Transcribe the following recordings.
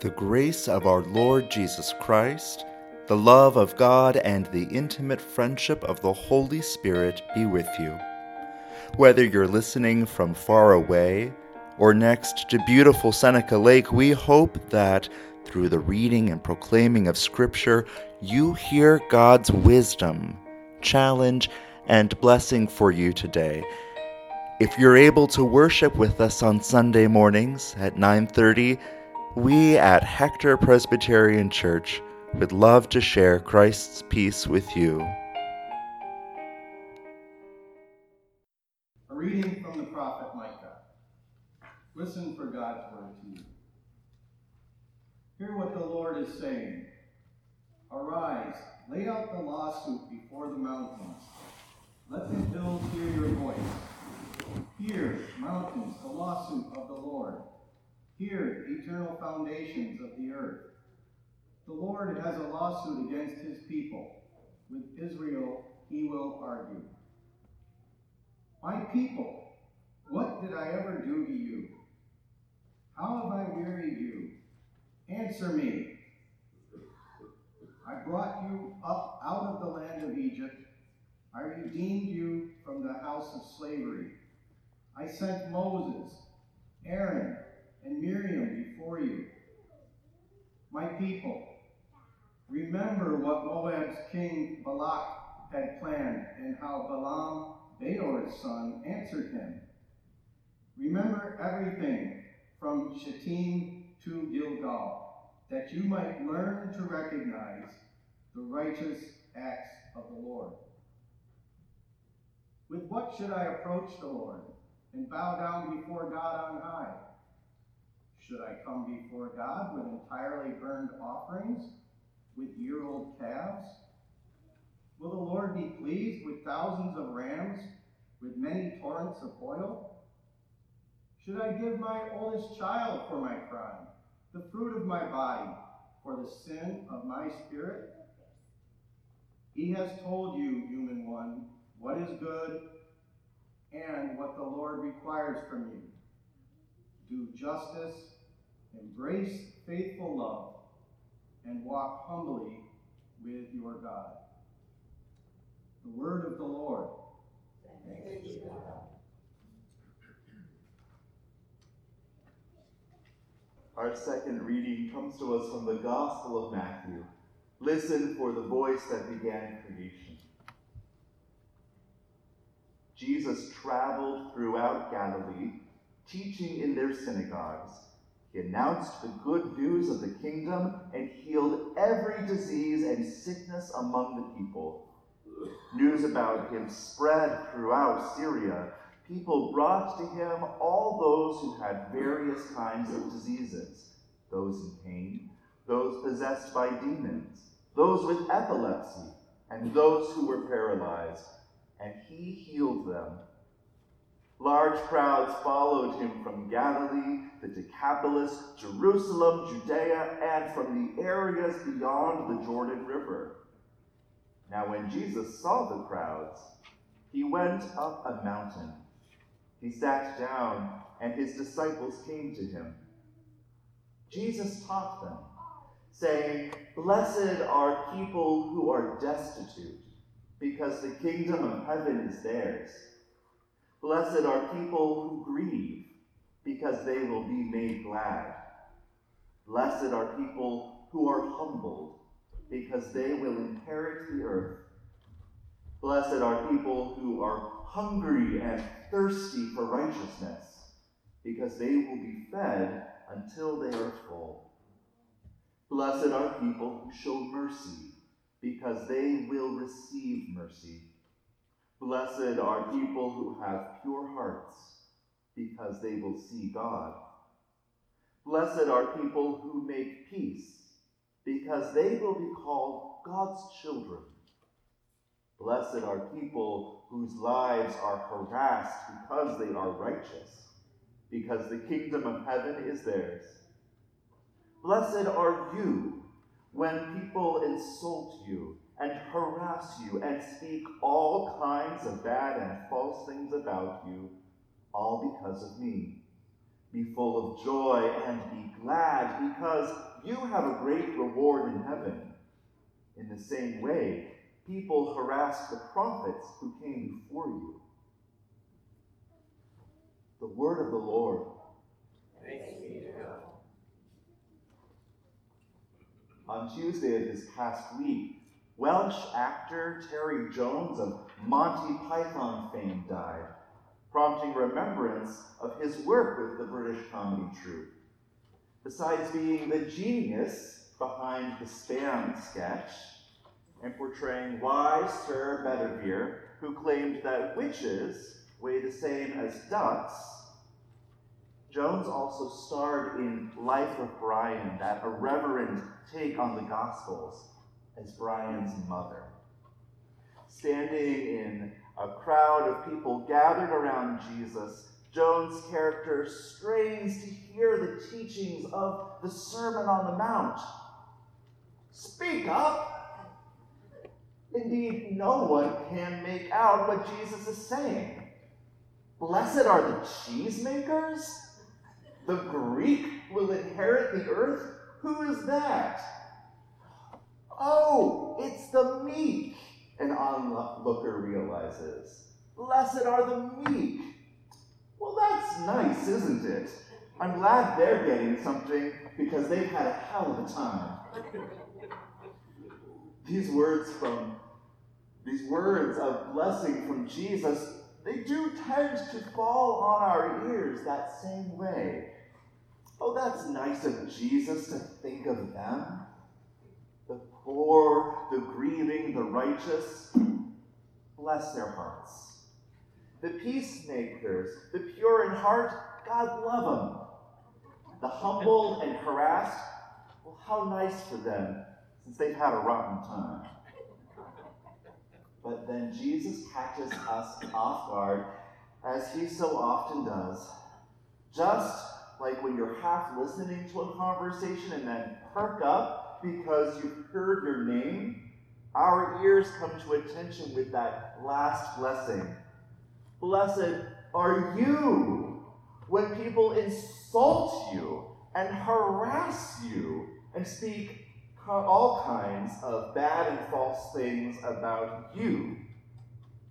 The grace of our Lord Jesus Christ, the love of God, and the intimate friendship of the Holy Spirit be with you. Whether you're listening from far away or next to beautiful Seneca Lake, we hope that through the reading and proclaiming of Scripture, you hear God's wisdom, challenge, and blessing for you today. If you're able to worship with us on Sunday mornings at 9:30, we at Hector Presbyterian Church would love to share Christ's peace with you. A reading from the prophet Micah. Listen for God's word to you. Hear what the Lord is saying. Arise, lay out the lawsuit before the mountains. Let the hills hear your voice. Hear, mountains, the lawsuit of the Lord. Hear, eternal foundations of the earth. The Lord has a lawsuit against his people. With Israel he will argue. My people, what did I ever do to you? How have I wearied you? Answer me. I brought you up out of the land of Egypt. I redeemed you from the house of slavery. I sent Moses, Aaron, and Miriam before you. My people, remember what Moab's king Balak had planned and how Balaam, Beor's son, answered him. Remember everything from Shittim to Gilgal, that you might learn to recognize the righteous acts of the Lord. With what should I approach the Lord and bow down before God on high? Should I come before God with entirely burned offerings, with year old calves? Will the Lord be pleased with thousands of rams, with many torrents of oil? Should I give my oldest child for my crime, the fruit of my body for the sin of my spirit? He has told you, human one, what is good and what the Lord requires from you. Do justice Embrace faithful love and walk humbly with your God. The word of the Lord. Our second reading comes to us from the Gospel of Matthew. Listen for the voice that began creation. Jesus traveled throughout Galilee, teaching in their synagogues he announced the good news of the kingdom and healed every disease and sickness among the people. News about him spread throughout Syria. People brought to him all those who had various kinds of diseases those in pain, those possessed by demons, those with epilepsy, and those who were paralyzed. And he healed them. Large crowds followed him from Galilee, the Decapolis, Jerusalem, Judea, and from the areas beyond the Jordan River. Now, when Jesus saw the crowds, he went up a mountain. He sat down, and his disciples came to him. Jesus taught them, saying, Blessed are people who are destitute, because the kingdom of heaven is theirs. Blessed are people who grieve, because they will be made glad. Blessed are people who are humbled, because they will inherit the earth. Blessed are people who are hungry and thirsty for righteousness, because they will be fed until they are full. Blessed are people who show mercy, because they will receive mercy. Blessed are people who have pure hearts, because they will see God. Blessed are people who make peace, because they will be called God's children. Blessed are people whose lives are harassed because they are righteous, because the kingdom of heaven is theirs. Blessed are you when people insult you and harass you and speak all kinds of bad and false things about you, all because of me. Be full of joy and be glad, because you have a great reward in heaven. In the same way, people harassed the prophets who came before you. The word of the Lord. Thanks be to God. On Tuesday of this past week, Welsh actor Terry Jones of Monty Python fame died, prompting remembrance of his work with the British comedy troupe. Besides being the genius behind the Spam sketch and portraying wise Sir Bedivere, who claimed that witches weigh the same as ducks, Jones also starred in Life of Brian, that irreverent take on the Gospels, as Brian's mother. Standing in a crowd of people gathered around Jesus, Jones' character strains to hear the teachings of the Sermon on the Mount. Speak up! Indeed, no one can make out what Jesus is saying. Blessed are the cheesemakers? The Greek will inherit the earth? Who is that? Oh, it's the meek, an onlooker realizes. Blessed are the meek. Well, that's nice, isn't it? I'm glad they're getting something because they've had a hell of a time. These words from these words of blessing from Jesus, they do tend to fall on our ears that same way. Oh, that's nice of Jesus to think of them. The poor, the grieving, the righteous. Bless their hearts. The peacemakers, the pure in heart, God love them. The humble and harassed, well, how nice for them since they've had a rotten time. But then Jesus catches us off guard, as he so often does. Just like when you're half listening to a conversation and then perk up because you've heard your name, our ears come to attention with that last blessing. Blessed are you when people insult you and harass you and speak all kinds of bad and false things about you,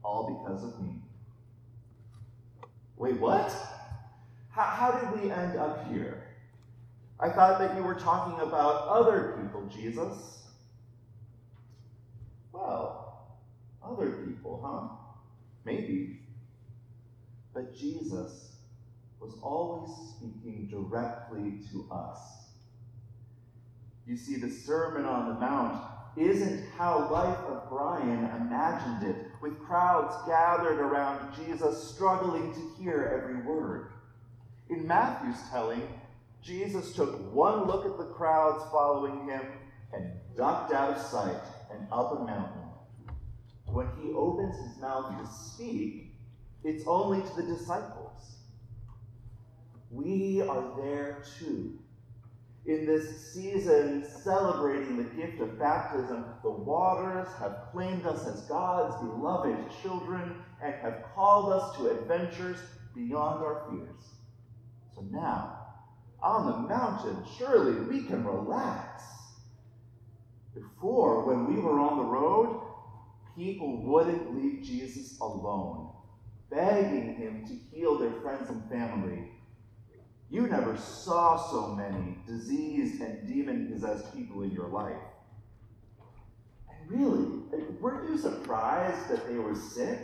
all because of me. Wait, what? How, how did we end up here? I thought that you were talking about other people, Jesus. Well, other people, huh? Maybe. But Jesus was always speaking directly to us. You see, the Sermon on the Mount isn't how Life of Brian imagined it, with crowds gathered around Jesus struggling to hear every word. In Matthew's telling, Jesus took one look at the crowds following him and ducked out of sight and up a mountain. When he opens his mouth to speak, it's only to the disciples. We are there too in this season celebrating the gift of baptism, the waters have claimed us as God's beloved children and have called us to adventures beyond our fears. So now, on the mountain, surely we can relax. Before, when we were on the road, people wouldn't leave Jesus alone, begging him to heal their friends and family you never saw so many diseased and demon possessed people in your life. And really, weren't you surprised that they were sick?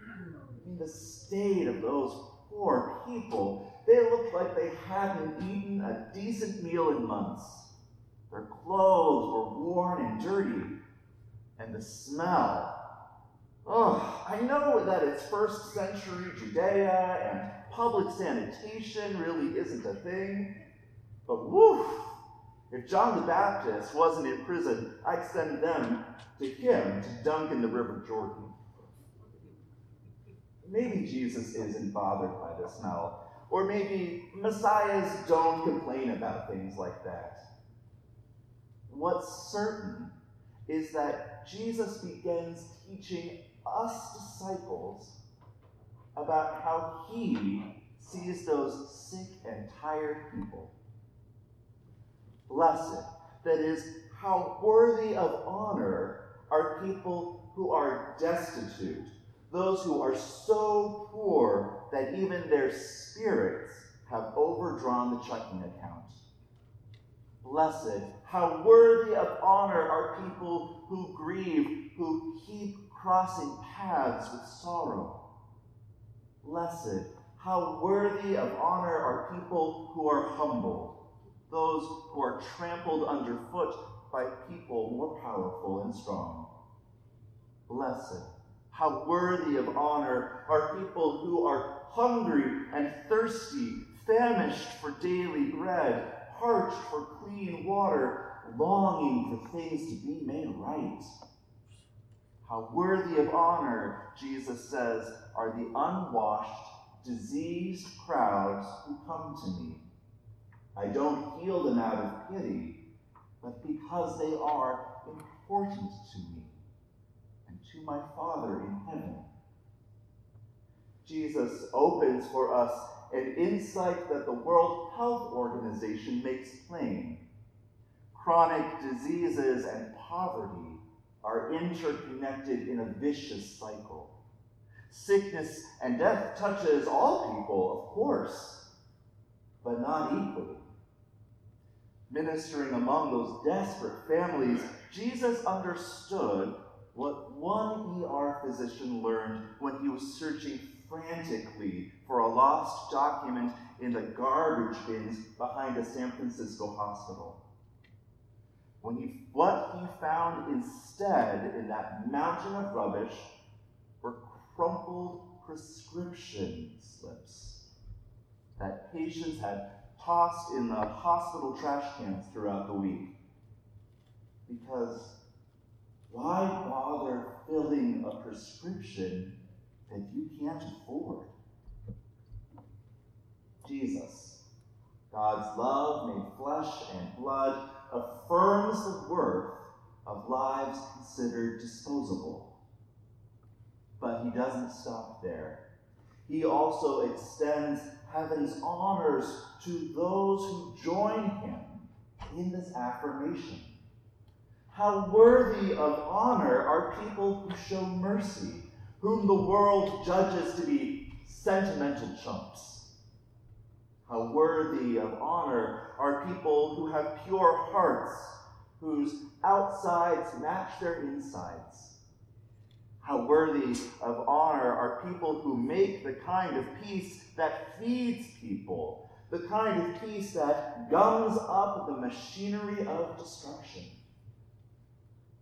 I mean, the state of those poor people, they looked like they hadn't eaten a decent meal in months. Their clothes were worn and dirty, and the smell. Oh, I know that it's first century Judea and public sanitation really isn't a thing. But woof, if John the Baptist wasn't in prison, I'd send them to him to dunk in the River Jordan. Maybe Jesus isn't bothered by the smell, or maybe messiahs don't complain about things like that. What's certain is that Jesus begins teaching us disciples about how he sees those sick and tired people. Blessed, that is, how worthy of honor are people who are destitute, those who are so poor that even their spirits have overdrawn the checking account. Blessed, how worthy of honor are people who grieve, who keep crossing paths with sorrow. Blessed, how worthy of honor are people who are humble, those who are trampled underfoot by people more powerful and strong. Blessed, how worthy of honor are people who are hungry and thirsty, famished for daily bread, parched for clean water, longing for things to be made right. How worthy of honor, Jesus says, are the unwashed, diseased crowds who come to me. I don't heal them out of pity, but because they are important to me my Father in heaven. Jesus opens for us an insight that the World Health Organization makes plain. Chronic diseases and poverty are interconnected in a vicious cycle. Sickness and death touches all people, of course, but not equally. Ministering among those desperate families, Jesus understood what one ER physician learned when he was searching frantically for a lost document in the garbage bins behind a San Francisco hospital. When he, what he found instead in that mountain of rubbish were crumpled prescription slips that patients had tossed in the hospital trash cans throughout the week. Because why bother filling a prescription that you can't afford? Jesus, God's love made flesh and blood, affirms the worth of lives considered disposable. But he doesn't stop there. He also extends heaven's honors to those who join him in this affirmation. How worthy of honor are people who show mercy, whom the world judges to be sentimental chumps. How worthy of honor are people who have pure hearts, whose outsides match their insides. How worthy of honor are people who make the kind of peace that feeds people, the kind of peace that gums up the machinery of destruction.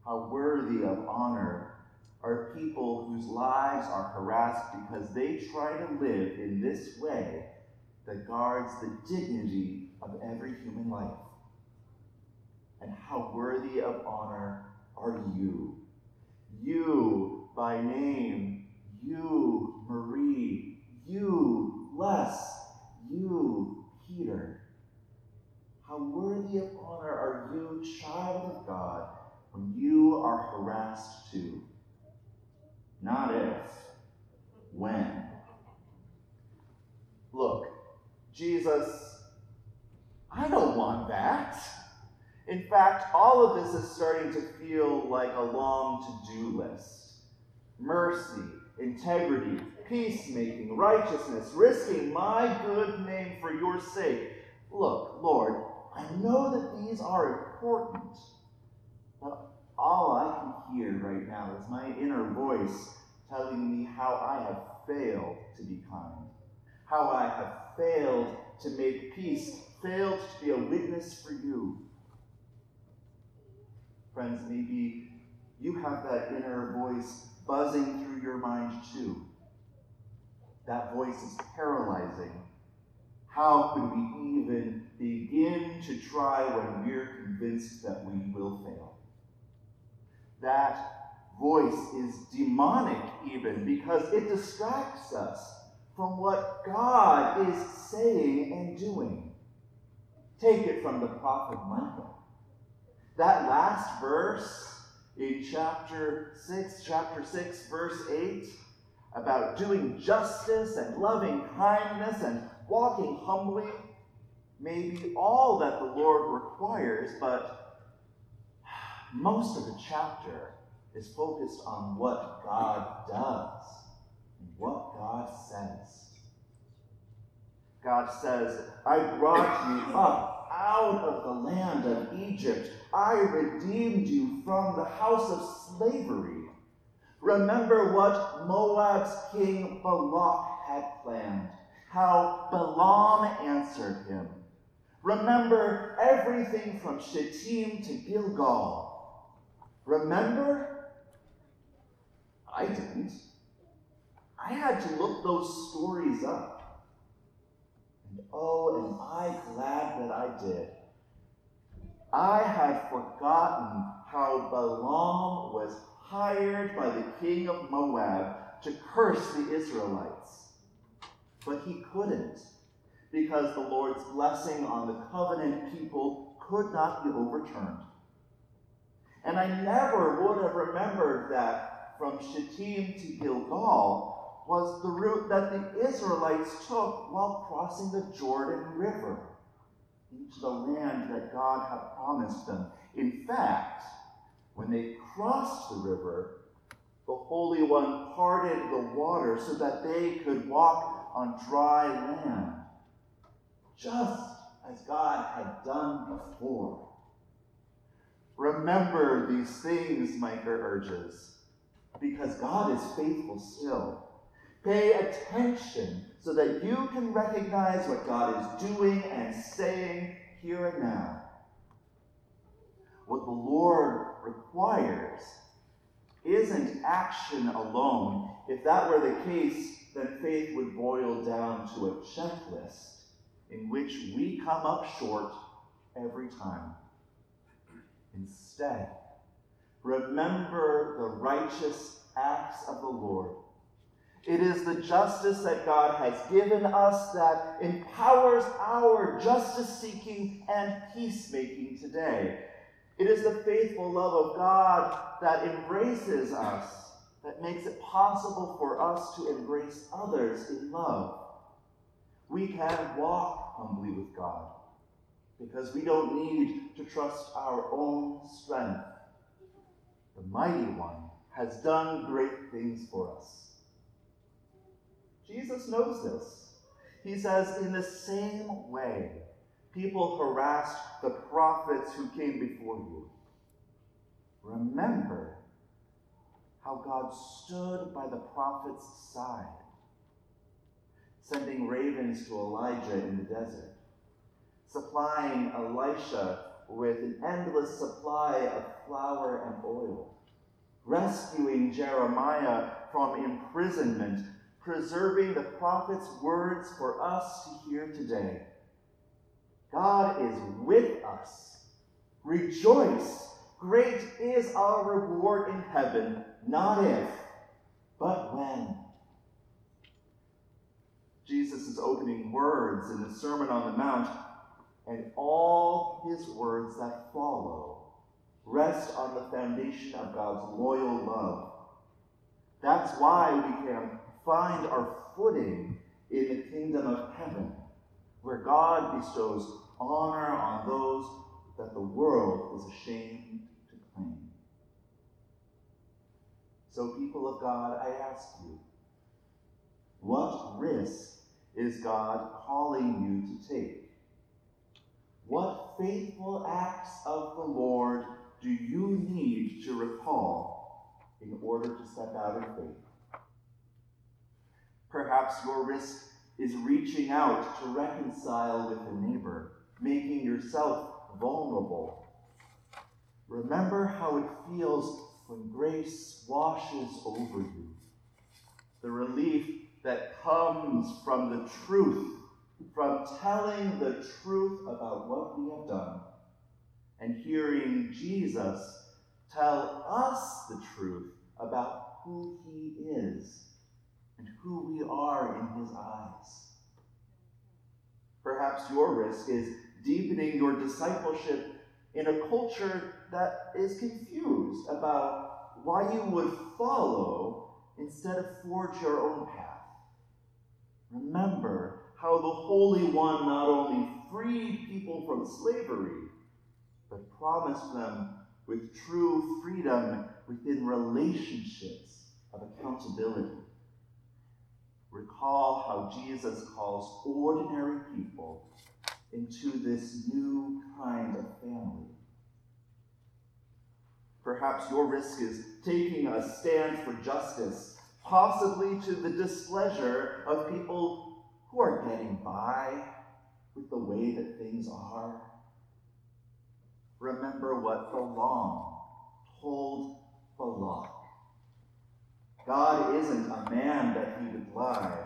How worthy of honor are people whose lives are harassed because they try to live in this way that guards the dignity of every human life. And how worthy of honor are you? You, by name, you, Marie, you, Les, you, Peter. How worthy of honor are you, child of God, when you are harassed too? Not if, when. Look, Jesus, I don't want that. In fact, all of this is starting to feel like a long to do list. Mercy, integrity, peacemaking, righteousness, risking my good name for your sake. Look, Lord, I know that these are important, but all I can hear right now is my inner voice telling me how I have failed to be kind, how I have failed to make peace, failed to be a witness for you. Friends, maybe you have that inner voice buzzing through your mind too. That voice is paralyzing. How could we even begin to try when we're convinced that we will fail? That voice is demonic, even because it distracts us from what God is saying and doing. Take it from the prophet Micah. That last verse in chapter 6, chapter 6, verse 8, about doing justice and loving kindness and walking humbly, may be all that the Lord requires, but most of the chapter is focused on what God does and what God says. God says, I brought you up out of the land of Egypt. I redeemed you from the house of slavery. Remember what Moab's king Balak had planned, how Balaam answered him. Remember everything from Shittim to Gilgal. Remember? I didn't. I had to look those stories up. And oh, am I glad that I did. I had forgotten how Balaam was hired by the king of Moab to curse the Israelites. But he couldn't, because the Lord's blessing on the covenant people could not be overturned. And I never would have remembered that from Shittim to Gilgal was the route that the Israelites took while crossing the Jordan River into the land that God had promised them. In fact, when they crossed the river, the Holy One parted the water so that they could walk on dry land, just as God had done before. Remember these things, Micah urges, because God is faithful still. Pay attention so that you can recognize what God is doing and saying here and now. What the Lord requires isn't action alone. If that were the case, then faith would boil down to a checklist in which we come up short every time. Instead, remember the righteous acts of the Lord. It is the justice that God has given us that empowers our justice seeking and peacemaking today. It is the faithful love of God that embraces us, that makes it possible for us to embrace others in love. We can walk humbly with God because we don't need to trust our own strength. The mighty one has done great things for us. Jesus knows this. He says, in the same way, people harassed the prophets who came before you. Remember how God stood by the prophet's side, sending ravens to Elijah in the desert, supplying Elisha with an endless supply of flour and oil, rescuing Jeremiah from imprisonment, preserving the prophet's words for us to hear today. God is with us. Rejoice. Great is our reward in heaven, not if, but when. Jesus' opening words in the Sermon on the Mount and all his words that follow rest on the foundation of God's loyal love. That's why we can find our footing in the kingdom of heaven, where God bestows honor on those that the world is ashamed to claim. So, people of God, I ask you, what risk is God calling you to take? What faithful acts of the Lord do you need to recall in order to step out in faith? Perhaps your risk is reaching out to reconcile with a neighbor, making yourself vulnerable. Remember how it feels when grace washes over you. The relief that comes from the truth, from telling the truth about what we have done, and hearing Jesus tell us the truth about who he is and who we are in his eyes. Perhaps your risk is deepening your discipleship in a culture that is confused about why you would follow instead of forge your own path. Remember how the Holy One not only freed people from slavery, but promised them with true freedom within relationships of accountability. Recall how Jesus calls ordinary people into this new kind of family. Perhaps your risk is taking a stand for justice, possibly to the displeasure of people who are getting by with the way that things are. Remember what Balaam told Balak. God isn't a man that he would lie,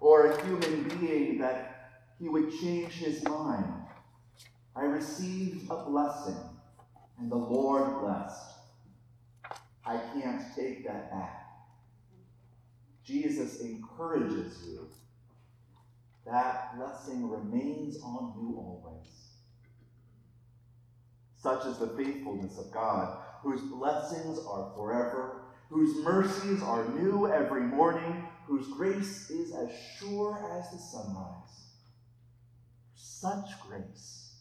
or a human being that he would change his mind. I received a blessing, and the Lord blessed. I can't take that back. Jesus encourages you. That blessing remains on you always. Such is the faithfulness of God, whose blessings are forever, whose mercies are new every morning, whose grace is as sure as the sunrise. Such grace,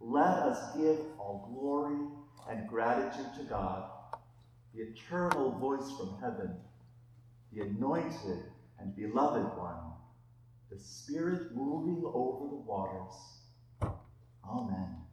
let us give all glory and gratitude to God the eternal voice from heaven, the anointed and beloved one, the Spirit moving over the waters. Amen.